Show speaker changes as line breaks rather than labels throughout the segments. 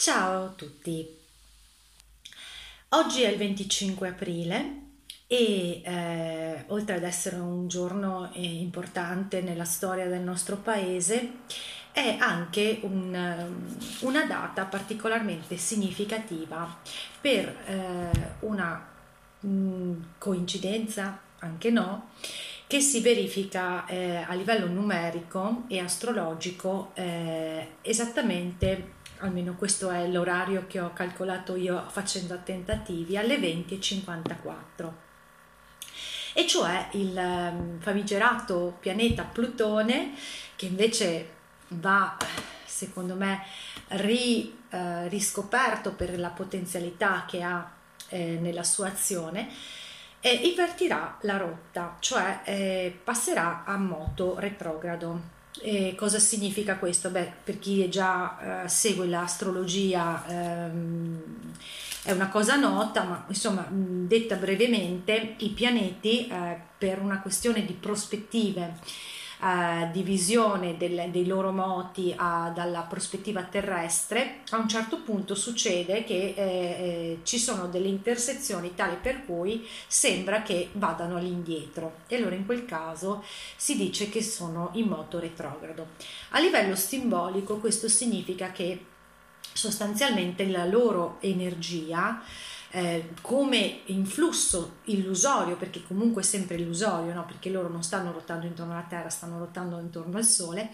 Ciao a tutti. Oggi è il 25 aprile e eh, oltre ad essere un giorno eh, importante nella storia del nostro paese, è anche un, um, una data particolarmente significativa per eh, una mh, mm, coincidenza, anche no, che si verifica eh, a livello numerico e astrologico eh, esattamente almeno questo è l'orario che ho calcolato io facendo tentativi, alle 20.54. E cioè il ehm, famigerato pianeta Plutone, che invece va, secondo me, ri, eh, riscoperto per la potenzialità che ha eh, nella sua azione, e invertirà la rotta, cioè eh, passerà a moto retrogrado. E cosa significa questo? Beh, per chi già eh, segue l'astrologia ehm, è una cosa nota, ma insomma, detta brevemente, i pianeti eh, per una questione di prospettive eh, di visione del, dei loro moti a, dalla prospettiva terrestre, a un certo punto succede che eh, eh, ci sono delle intersezioni tali per cui sembra che vadano all'indietro e allora in quel caso si dice che sono in moto retrogrado. A livello simbolico questo significa che sostanzialmente la loro energia eh, come influsso illusorio, perché comunque è sempre illusorio, no? perché loro non stanno ruotando intorno alla Terra, stanno ruotando intorno al Sole,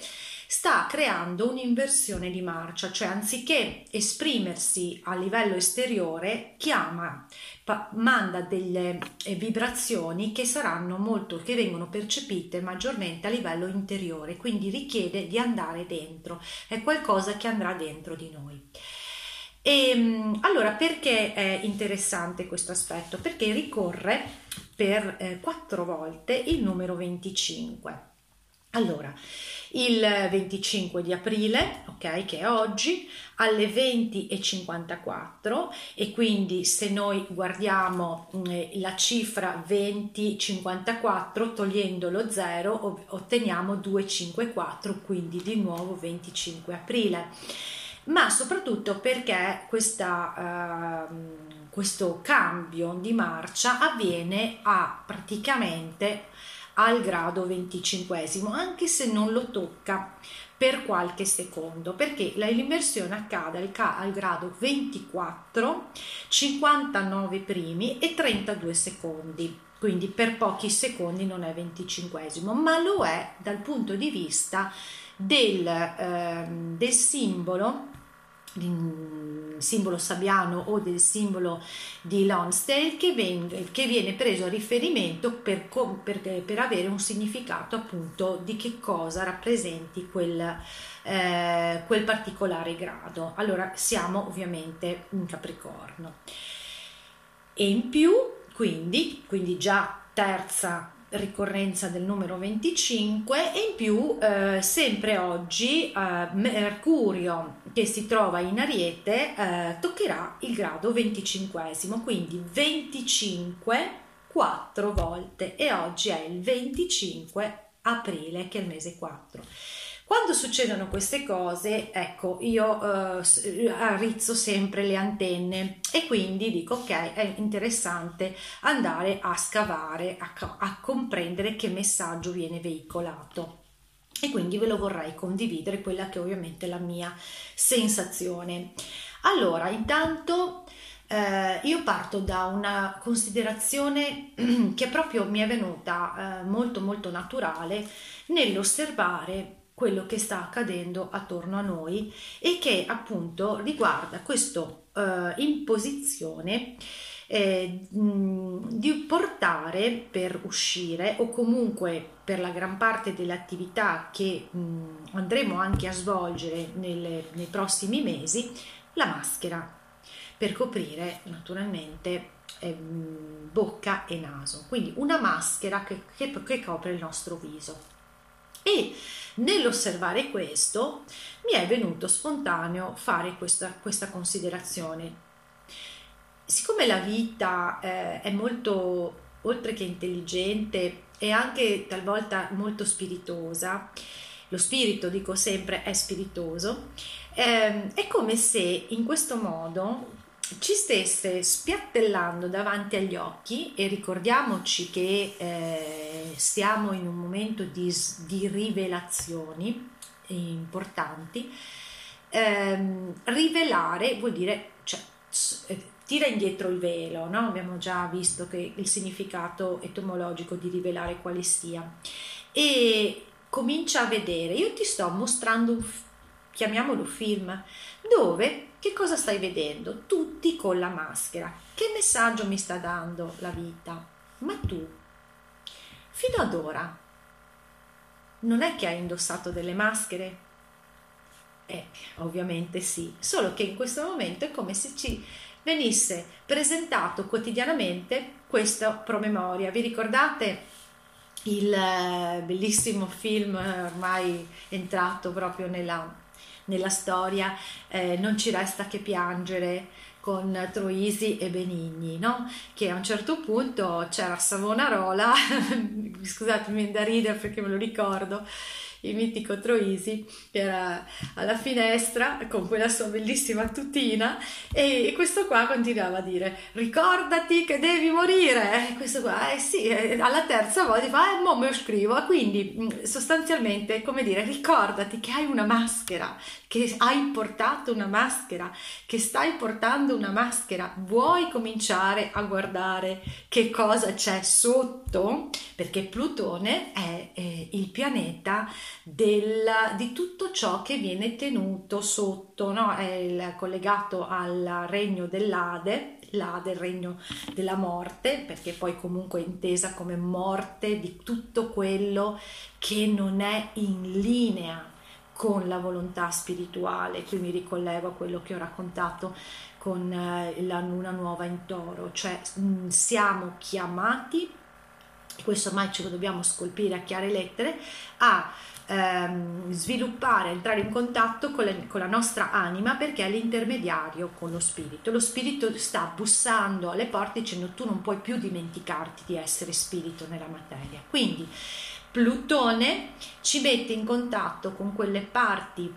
sta creando un'inversione di marcia, cioè anziché esprimersi a livello esteriore, chiama, pa- manda delle eh, vibrazioni che saranno molto, che vengono percepite maggiormente a livello interiore, quindi richiede di andare dentro, è qualcosa che andrà dentro di noi. E ehm, allora perché è interessante questo aspetto? Perché ricorre per eh, quattro volte il numero 25. Allora, il 25 di aprile, ok, che è oggi, alle 20.54 e quindi se noi guardiamo eh, la cifra 2054 togliendo lo 0 otteniamo 254, quindi di nuovo 25 aprile ma soprattutto perché questa, uh, questo cambio di marcia avviene a praticamente al grado 25, anche se non lo tocca per qualche secondo, perché l'immersione accade al, al grado 24, 59 primi e 32 secondi. Quindi per pochi secondi non è 25 ma lo è dal punto di vista del, eh, del simbolo simbolo sabbiano o del simbolo di Lonsdale che, veng- che viene preso a riferimento per, per, per, avere un significato appunto di che cosa rappresenti quel, eh, quel particolare grado. Allora siamo ovviamente in Capricorno. E in più, quindi, quindi già terza ricorrenza del numero 25 e in più eh, sempre oggi eh, Mercurio che si trova in Ariete eh, toccherà il grado 25 quindi 25 quattro volte e oggi è il 25 aprile che è il mese 4 quando succedono queste cose, ecco, io eh, arrizzo sempre le antenne e quindi dico ok, è interessante andare a scavare, a, a comprendere che messaggio viene veicolato e quindi ve lo vorrei condividere, quella che ovviamente è la mia sensazione. Allora, intanto eh, io parto da una considerazione che proprio mi è venuta eh, molto molto naturale nell'osservare quello che sta accadendo attorno a noi e che appunto riguarda questa uh, imposizione eh, di portare per uscire o comunque per la gran parte delle attività che mh, andremo anche a svolgere nelle, nei prossimi mesi la maschera per coprire naturalmente eh, bocca e naso. Quindi una maschera che, che, che copre il nostro viso e nell'osservare questo mi è venuto spontaneo fare questa, questa considerazione. Siccome la vita eh, è molto, oltre che intelligente, e anche talvolta molto spiritosa, lo spirito, dico sempre, è spiritoso, eh, è come se in questo modo ci stesse spiattellando davanti agli occhi e ricordiamoci che eh, stiamo in un momento di, di rivelazioni importanti, ehm, rivelare vuol dire cioè, tira indietro il velo, no? abbiamo già visto che il significato etimologico di rivelare quale sia, e comincia a vedere, io ti sto mostrando un, chiamiamolo film, dove che cosa stai vedendo? Tutti con la maschera. Che messaggio mi sta dando la vita? Ma tu, fino ad ora, non è che hai indossato delle maschere? Eh, ovviamente sì, solo che in questo momento è come se ci venisse presentato quotidianamente questo promemoria. Vi ricordate il eh, bellissimo film eh, ormai entrato proprio nella, nella storia eh, Non ci resta che piangere con Troisi e Benigni, no? che a un certo punto c'era Savonarola, scusatemi da ridere perché me lo ricordo, il mitico Troisi, che era alla finestra con quella sua bellissima tutina e questo qua continuava a dire ricordati che devi morire! E questo qua eh sì alla terza volta fa eh mo me lo scrivo. Quindi mm, sostanzialmente come dire ricordati che hai una maschera che hai portato una maschera che stai portando una maschera. Vuoi cominciare a guardare che cosa c'è sotto? Perché Plutone è, è il pianeta del, di tutto ciò che viene tenuto sotto, no? è il, collegato al regno dell'Ade, l'Ade, il regno della morte, perché poi comunque è intesa come morte di tutto quello che non è in linea con la volontà spirituale. Qui mi ricollego a quello che ho raccontato con eh, la luna nuova in toro, cioè mh, siamo chiamati, questo ormai ce lo dobbiamo scolpire a chiare lettere, a ehm, sviluppare, entrare in contatto con, le, con la nostra anima perché è l'intermediario con lo spirito. Lo spirito sta bussando alle porte dicendo tu non puoi più dimenticarti di essere spirito nella materia. Quindi Plutone ci mette in contatto con quelle parti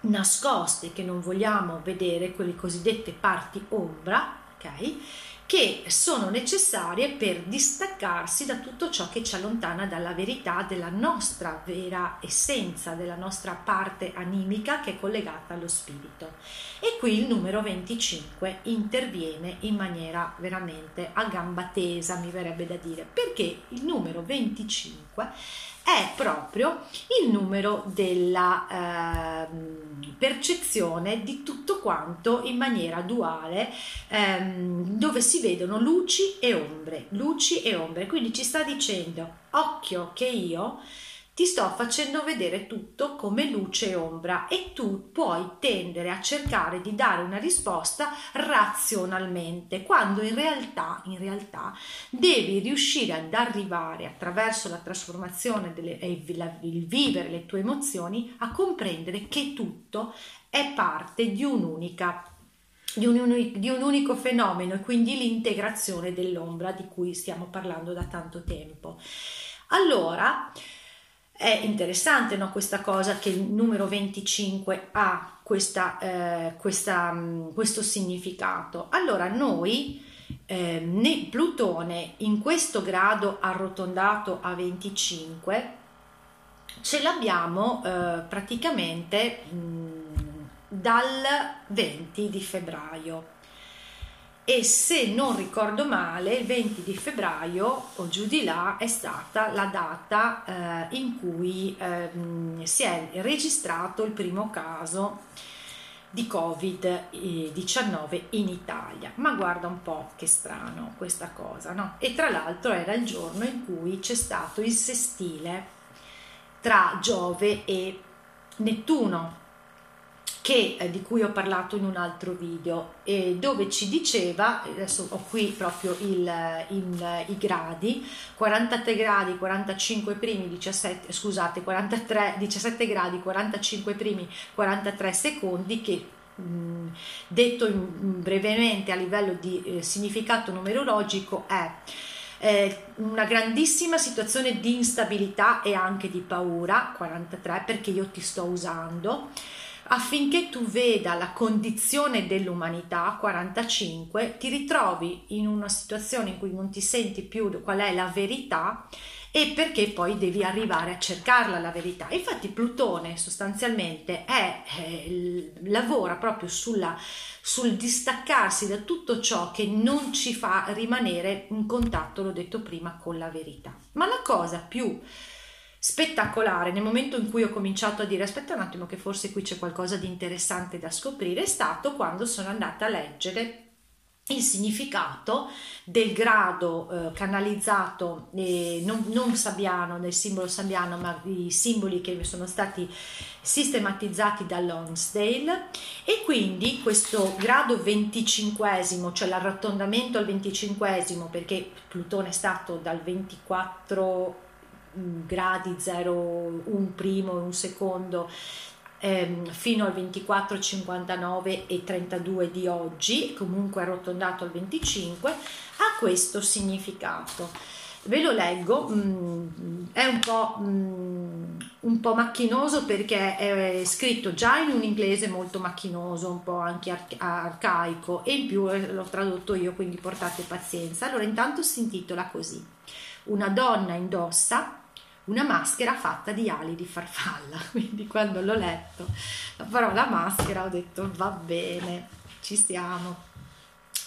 nascoste che non vogliamo vedere, quelle cosiddette parti ombra, ok? Che sono necessarie per distaccarsi da tutto ciò che ci allontana dalla verità della nostra vera essenza, della nostra parte animica che è collegata allo spirito. E qui il numero 25 interviene in maniera veramente a gamba tesa, mi verrebbe da dire, perché il numero 25 è proprio il numero della eh, percezione di tutto quanto in maniera duale, ehm, dove si vedono luci e ombre, luci e ombre. Quindi ci sta dicendo, occhio che io ti sto facendo vedere tutto come luce e ombra e tu puoi tendere a cercare di dare una risposta razionalmente, quando in realtà, in realtà devi riuscire ad arrivare attraverso la trasformazione delle, e il vivere le tue emozioni a comprendere che tutto è parte di un'unica di un, di un, unico fenomeno e quindi l'integrazione dell'ombra di cui stiamo parlando da tanto tempo. Allora, è interessante no, questa cosa che il numero 25 ha questa, eh, questa, questo significato. Allora noi, eh, Plutone in questo grado arrotondato a 25, ce l'abbiamo eh, praticamente mh, dal 20 di febbraio e se non ricordo male il 20 di febbraio o giù di là è stata la data eh, in cui eh, si è registrato il primo caso di Covid-19 in Italia. Ma guarda un po' che strano questa cosa, no? E tra l'altro era il giorno in cui c'è stato il sestile tra Giove e Nettuno, che, eh, di cui ho parlato in un altro video, e dove ci diceva, adesso ho qui proprio il, il, i gradi, 43 gradi, 45 primi, 17, scusate, 43, 17 gradi, 45 primi, 43 secondi, che mh, detto in, brevemente a livello di eh, significato numerologico è eh, una grandissima situazione di instabilità e anche di paura, 43 perché io ti sto usando, affinché tu veda la condizione dell'umanità 45 ti ritrovi in una situazione in cui non ti senti più qual è la verità e perché poi devi arrivare a cercarla la verità. Infatti Plutone sostanzialmente è, eh, lavora proprio sulla, sul distaccarsi da tutto ciò che non ci fa rimanere in contatto, l'ho detto prima, con la verità. Ma la cosa più spettacolare. Nel momento in cui ho cominciato a dire aspetta un attimo che forse qui c'è qualcosa di interessante da scoprire è stato quando sono andata a leggere il significato del grado eh, canalizzato eh, non, non sabbiano del simbolo sabbiano ma i simboli che sono stati sistematizzati da Lonsdale. E quindi questo grado venticinquesimo cioè l'arrotondamento al venticinquesimo perché Plutone è stato dal 24 gradi 0, un primo un secondo ehm, fino al 24, 59 e 32 di oggi, comunque arrotondato al 25, ha questo significato. Ve lo leggo, mm, è un po', mm, un po', macchinoso perché è scritto già in un inglese molto macchinoso, un po' anche arcaico e in più eh, l'ho tradotto io, quindi portate pazienza. Allora intanto si intitola così. Una donna indossa una maschera fatta di ali di farfalla. Quindi quando l'ho letto la parola maschera ho detto va bene, ci siamo.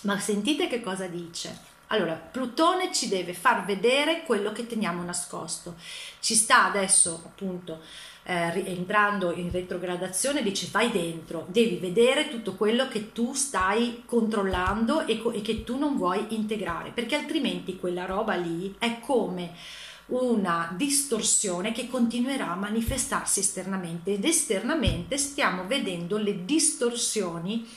Ma sentite che cosa dice. Allora, Plutone ci deve far vedere quello che teniamo nascosto. Ci sta adesso appunto eh, entrando in retrogradazione, dice vai dentro, devi vedere tutto quello che tu stai controllando e, co- e che tu non vuoi integrare, perché altrimenti quella roba lì è come una distorsione che continuerà a manifestarsi esternamente ed esternamente stiamo vedendo le distorsioni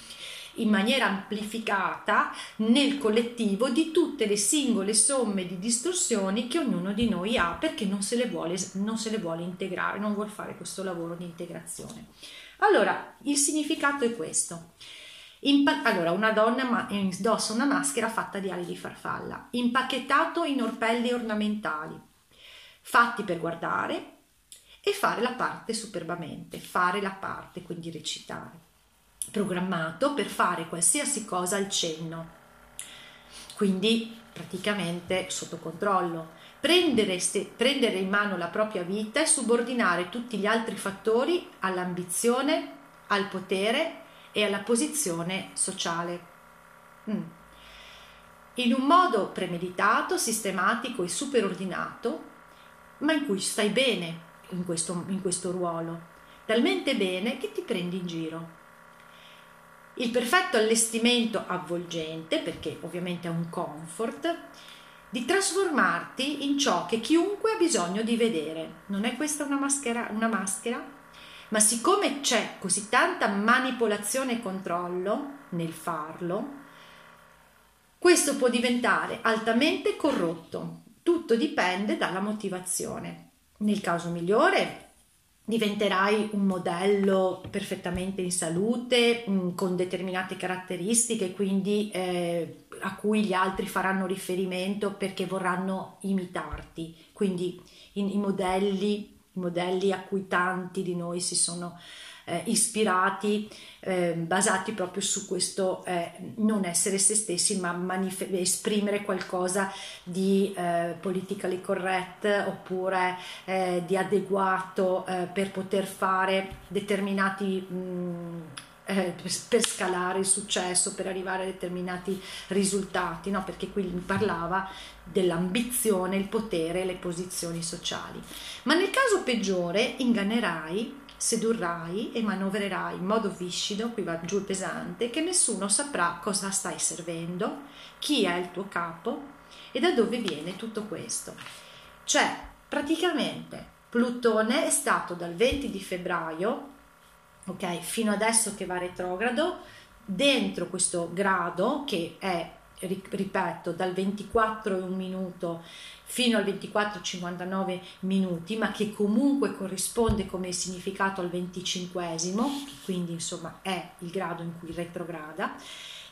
in maniera amplificata nel collettivo di tutte le singole somme di distorsioni che ognuno di noi ha perché non se le vuole, non se le vuole integrare, non vuole fare questo lavoro di integrazione. Allora, il significato è questo. Impa- allora, una donna indossa una maschera fatta di ali di farfalla, impacchettato in orpelli ornamentali, fatti per guardare e fare la parte superbamente, fare la parte, quindi recitare. Programmato per fare qualsiasi cosa al cenno, quindi praticamente sotto controllo. Prendere, prendere in mano la propria vita e subordinare tutti gli altri fattori all'ambizione, al potere e alla posizione sociale. Mm. In un modo premeditato, sistematico e superordinato, ma in cui stai bene in questo, in questo ruolo, talmente bene che ti prendi in giro. Il perfetto allestimento avvolgente, perché ovviamente è un comfort, di trasformarti in ciò che chiunque ha bisogno di vedere. Non è questa una maschera? Una maschera? Ma siccome c'è così tanta manipolazione e controllo nel farlo, questo può diventare altamente corrotto, tutto dipende dalla motivazione. Nel caso migliore diventerai un modello perfettamente in salute, mm, con determinate caratteristiche, quindi eh, a cui gli altri faranno riferimento perché vorranno imitarti. Quindi i, i, modelli, modelli a cui tanti di noi si sono eh, ispirati, eh, basati proprio su questo eh, non essere se stessi, ma manif- esprimere qualcosa di eh, politically correct oppure eh, di adeguato eh, per poter fare determinati... Mh, mm, per scalare il successo, per arrivare a determinati risultati, no? perché qui mi parlava dell'ambizione, il potere le posizioni sociali. Ma nel caso peggiore ingannerai sedurrai e manovrerai in modo viscido, qui va giù pesante, che nessuno saprà cosa stai servendo, chi è il tuo capo e da dove viene tutto questo. Cioè, praticamente Plutone è stato dal 20 di febbraio, ok, fino adesso che va retrogrado, dentro questo grado che è ripeto, dal 24 e un minuto fino al 24-59 minuti, ma che comunque corrisponde come significato al 25 quindi insomma è il grado in cui retrograda.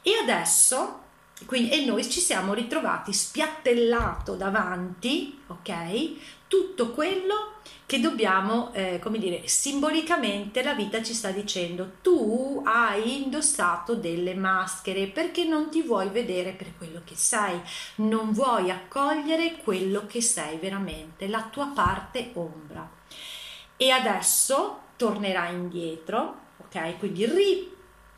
E adesso, quindi, e noi ci siamo ritrovati spiattellato davanti, ok? Tutto quello che dobbiamo, eh, come dire, simbolicamente la vita ci sta dicendo tu hai indossato delle maschere perché non ti vuoi vedere per quello che sei, non vuoi accogliere quello che sei veramente, la tua parte ombra. E adesso tornerà indietro, ok? Quindi ri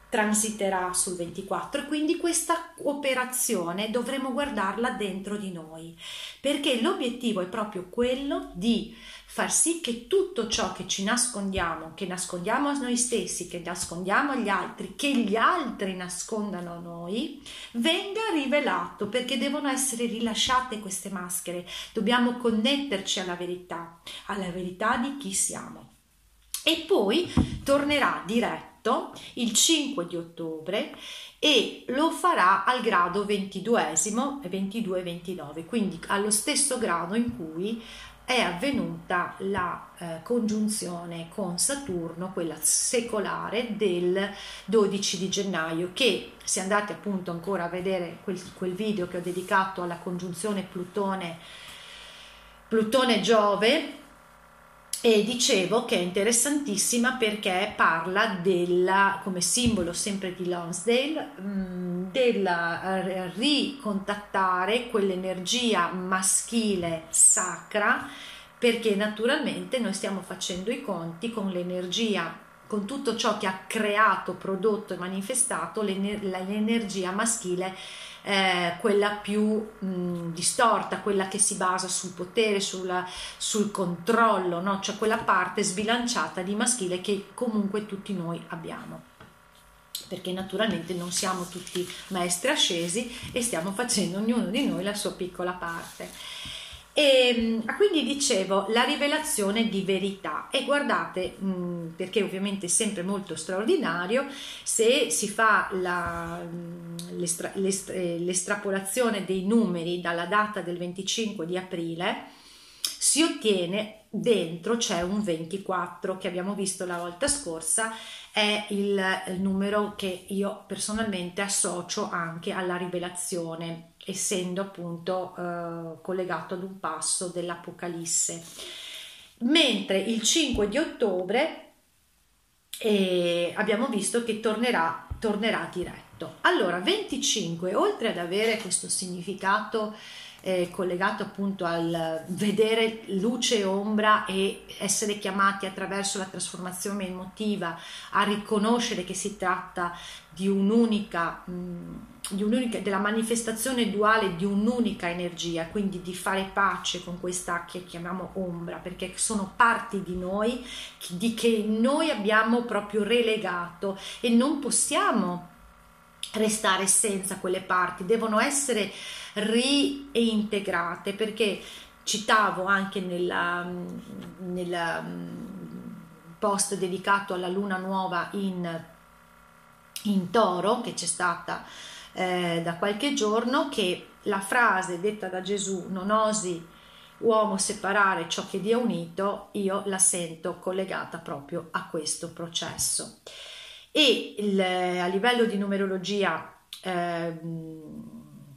transiterà sul 24 e quindi questa operazione dovremo guardarla dentro di noi perché l'obiettivo è proprio quello di far sì che tutto ciò che ci nascondiamo, che nascondiamo a noi stessi, che nascondiamo agli altri, che gli altri nascondano a noi, venga rivelato perché devono essere rilasciate queste maschere. Dobbiamo connetterci alla verità, alla verità di chi siamo. E poi tornerà diretto il 5 di ottobre e lo farà al grado 22 e 22-29, quindi allo stesso grado in cui è avvenuta la eh, congiunzione con Saturno, quella secolare del 12 di gennaio, che se andate appunto ancora a vedere quel, quel video che ho dedicato alla congiunzione Plutone, Plutone-Giove, e dicevo che è interessantissima perché parla della, come simbolo sempre di Lonsdale, mm, della eh, ricontattare quell'energia maschile sacra perché naturalmente noi stiamo facendo i conti con l'energia, con tutto ciò che ha creato, prodotto e manifestato l'energia maschile eh, quella più mh, distorta, quella che si basa sul potere, sulla, sul controllo, no? cioè quella parte sbilanciata di maschile che comunque tutti noi abbiamo perché naturalmente non siamo tutti maestri ascesi e stiamo facendo ognuno di noi la sua piccola parte. E ehm, quindi dicevo la rivelazione di verità. E guardate mh, perché ovviamente è sempre molto straordinario se si fa la, l'estra, l'estra, eh, l'estrapolazione dei numeri dalla data del 25 di aprile si ottiene dentro c'è un 24 che abbiamo visto la volta scorsa è il, il numero che io personalmente associo anche alla rivelazione essendo appunto eh, collegato ad un passo dell'Apocalisse. Mentre il 5 di ottobre eh, abbiamo visto che tornerà, tornerà diretto. Allora, 25, oltre ad avere questo significato eh, collegato appunto al vedere luce e ombra e essere chiamati attraverso la trasformazione emotiva a riconoscere che si tratta di un'unica, mh, di un'unica della manifestazione duale di un'unica energia, quindi di fare pace con questa che chiamiamo ombra, perché sono parti di noi di che noi abbiamo proprio relegato e non possiamo restare senza quelle parti, devono essere reintegrate perché citavo anche nella, nella post dedicato alla luna nuova in, in toro che c'è stata eh, da qualche giorno che la frase detta da Gesù non osi uomo separare ciò che Dio ha unito io la sento collegata proprio a questo processo e il, a livello di numerologia eh,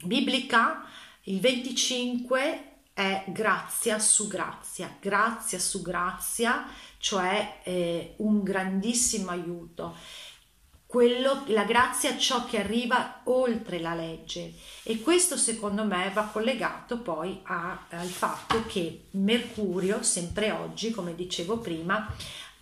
biblica il 25 è grazia su grazia, grazia su grazia, cioè eh, un grandissimo aiuto. Quello, la grazia è ciò che arriva oltre la legge e questo secondo me va collegato poi a, al fatto che Mercurio, sempre oggi, come dicevo prima,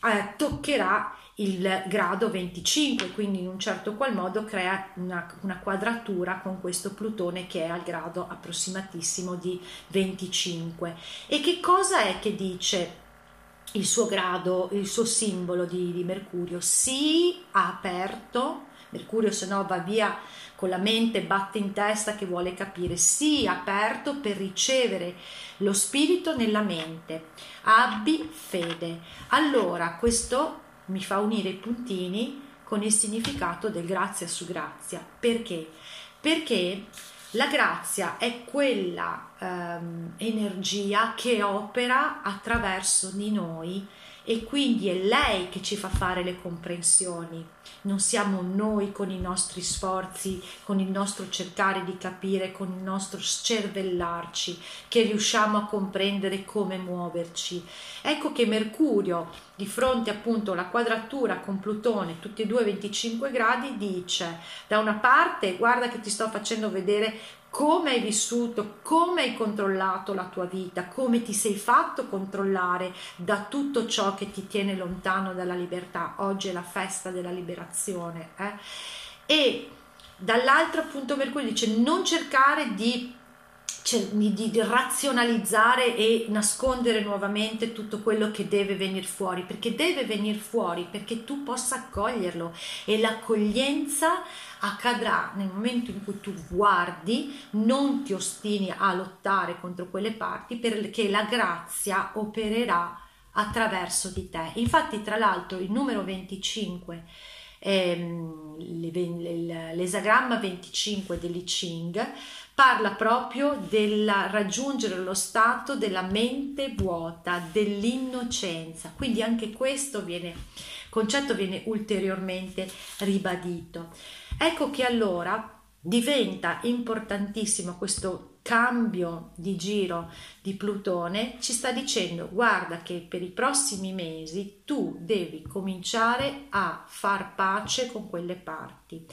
eh, toccherà il grado 25, quindi in un certo qual modo crea una, una, quadratura con questo Plutone che è al grado approssimatissimo di 25. E che cosa è che dice il suo grado, il suo simbolo di, di Mercurio, si aperto, Mercurio se no va via con la mente, batte in testa che vuole capire, sii aperto per ricevere lo spirito nella mente, abbi fede. Allora questo mi fa unire i puntini con il significato del grazia su grazia. Perché? Perché la grazia è quella ehm, energia che opera attraverso di noi e quindi è lei che ci fa fare le comprensioni. Non siamo noi con i nostri sforzi, con il nostro cercare di capire, con il nostro scervellarci, che riusciamo a comprendere come muoverci. Ecco che Mercurio, di fronte appunto alla quadratura con Plutone, tutti e due 25 gradi, dice da una parte guarda che ti sto facendo vedere come hai vissuto, come hai controllato la tua vita, come ti sei fatto controllare da tutto ciò che ti tiene lontano dalla libertà. Oggi è la festa della liberazione. Eh? E dall'altro appunto Mercurio dice non cercare di di, di, razionalizzare e nascondere nuovamente tutto quello che deve venire fuori, perché deve venire fuori perché tu possa accoglierlo e l'accoglienza accadrà nel momento in cui tu guardi, non ti ostini a lottare contro quelle parti perché la grazia opererà attraverso di te. Infatti, tra l'altro, il numero 25 ehm, l'esagramma 25 dell'I Ching parla proprio del raggiungere lo stato della mente vuota, dell'innocenza. Quindi anche questo viene, concetto viene ulteriormente ribadito. Ecco che allora diventa importantissimo questo cambio di giro di Plutone, ci sta dicendo guarda che per i prossimi mesi tu devi cominciare a far pace con quelle parti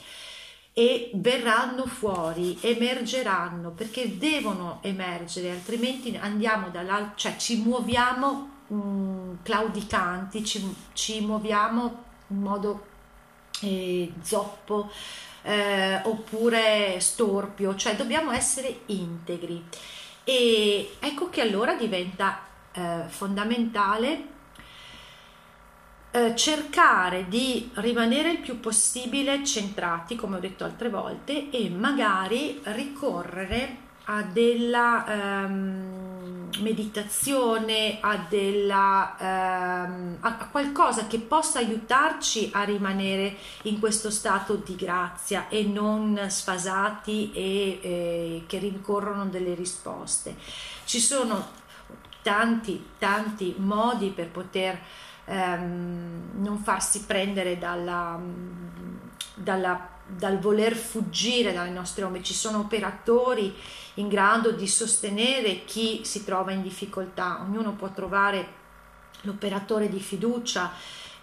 e verranno fuori, emergeranno perché devono emergere, altrimenti andiamo dall'alto, cioè ci muoviamo mh, mm, claudicanti, ci, ci, muoviamo in modo eh, zoppo eh, oppure storpio, cioè dobbiamo essere integri. E ecco che allora diventa eh, fondamentale eh, cercare di rimanere il più possibile centrati, come ho detto altre volte, e magari ricorrere a della ehm, meditazione, a, della, ehm, a qualcosa che possa aiutarci a rimanere in questo stato di grazia e non sfasati e eh, che rincorrono delle risposte. Ci sono tanti, tanti modi per poter ehm, non farsi prendere dalla, dalla, dal voler fuggire dalle nostre ombre. Ci sono operatori in grado di sostenere chi si trova in difficoltà, ognuno può trovare l'operatore di fiducia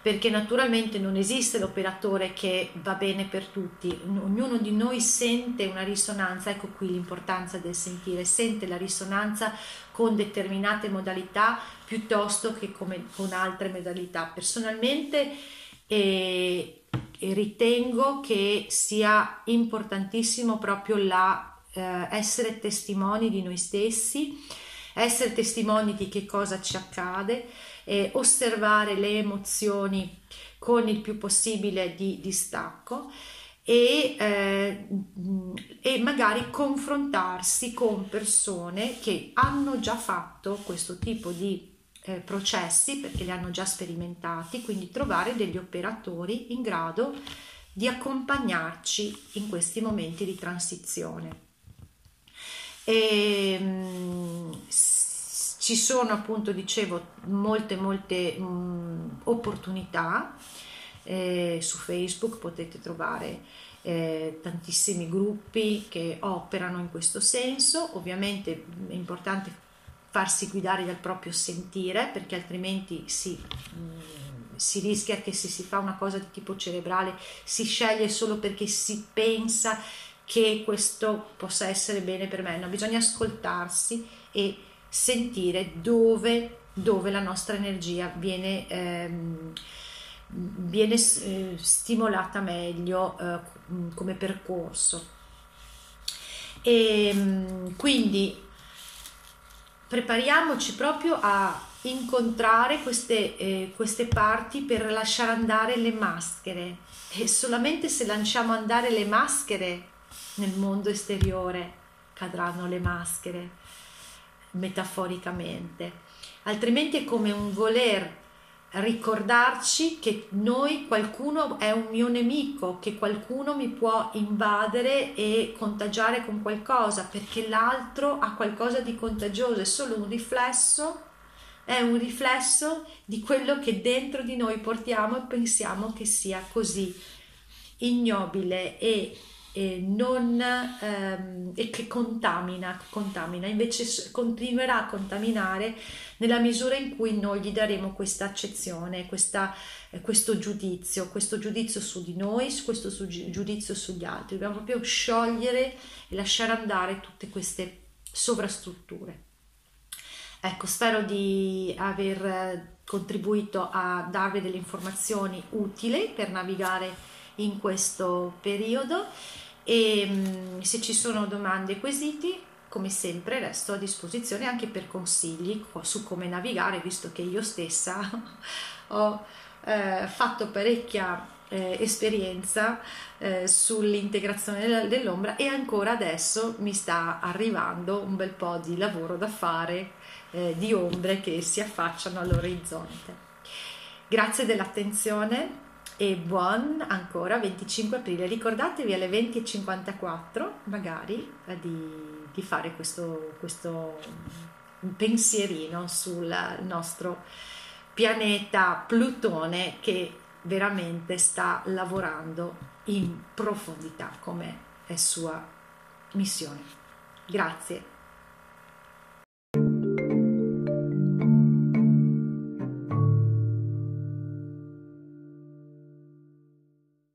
perché naturalmente non esiste l'operatore che va bene per tutti, ognuno di noi sente una risonanza, ecco qui l'importanza del sentire, sente la risonanza con determinate modalità piuttosto che come, con altre modalità. Personalmente eh, ritengo che sia importantissimo proprio la, eh, essere testimoni di noi stessi, essere testimoni di che cosa ci accade, eh, osservare le emozioni con il più possibile di distacco e, eh, e, magari confrontarsi con persone che hanno già fatto questo tipo di eh, processi perché li hanno già sperimentati, quindi trovare degli operatori in grado di accompagnarci in questi momenti di transizione. E, mh, ci sono appunto, dicevo, molte, molte mh, opportunità eh, su Facebook potete trovare eh, tantissimi gruppi che operano in questo senso. Ovviamente è importante farsi guidare dal proprio sentire perché altrimenti si, mh, si rischia che se si fa una cosa di tipo cerebrale si sceglie solo perché si pensa che questo possa essere bene per me. No, bisogna ascoltarsi e sentire dove, dove la nostra energia viene. Ehm, viene eh, stimolata meglio eh, come percorso. E, mm, quindi prepariamoci proprio a incontrare queste, eh, queste parti per lasciare andare le maschere e solamente se lanciamo andare le maschere nel mondo esteriore cadranno le maschere metaforicamente. Altrimenti è come un voler ricordarci che noi qualcuno è un mio nemico, che qualcuno mi può invadere e contagiare con qualcosa, perché l'altro ha qualcosa di contagioso, è solo un riflesso, è un riflesso di quello che dentro di noi portiamo e pensiamo che sia così. Ignobile e e, non, ehm, e che contamina, contamina, invece continuerà a contaminare nella misura in cui noi gli daremo questa accezione, questa, eh, questo giudizio, questo giudizio su di noi, questo su, giudizio sugli altri. Dobbiamo proprio sciogliere e lasciare andare tutte queste sovrastrutture. Ecco, spero di aver eh, contribuito a darvi delle informazioni utili per navigare in questo periodo e mm, se ci sono domande e quesiti come sempre resto a disposizione anche per consigli su come navigare visto che io stessa ho eh, fatto parecchia eh, esperienza eh, sull'integrazione dell'ombra e ancora adesso mi sta arrivando un bel po' di lavoro da fare eh, di ombre che si affacciano all'orizzonte. Grazie dell'attenzione e buon ancora 25 aprile. Ricordatevi alle 20.54 magari eh, di, di, fare questo, questo pensierino sul nostro pianeta Plutone che veramente sta lavorando in profondità come è sua missione. Grazie.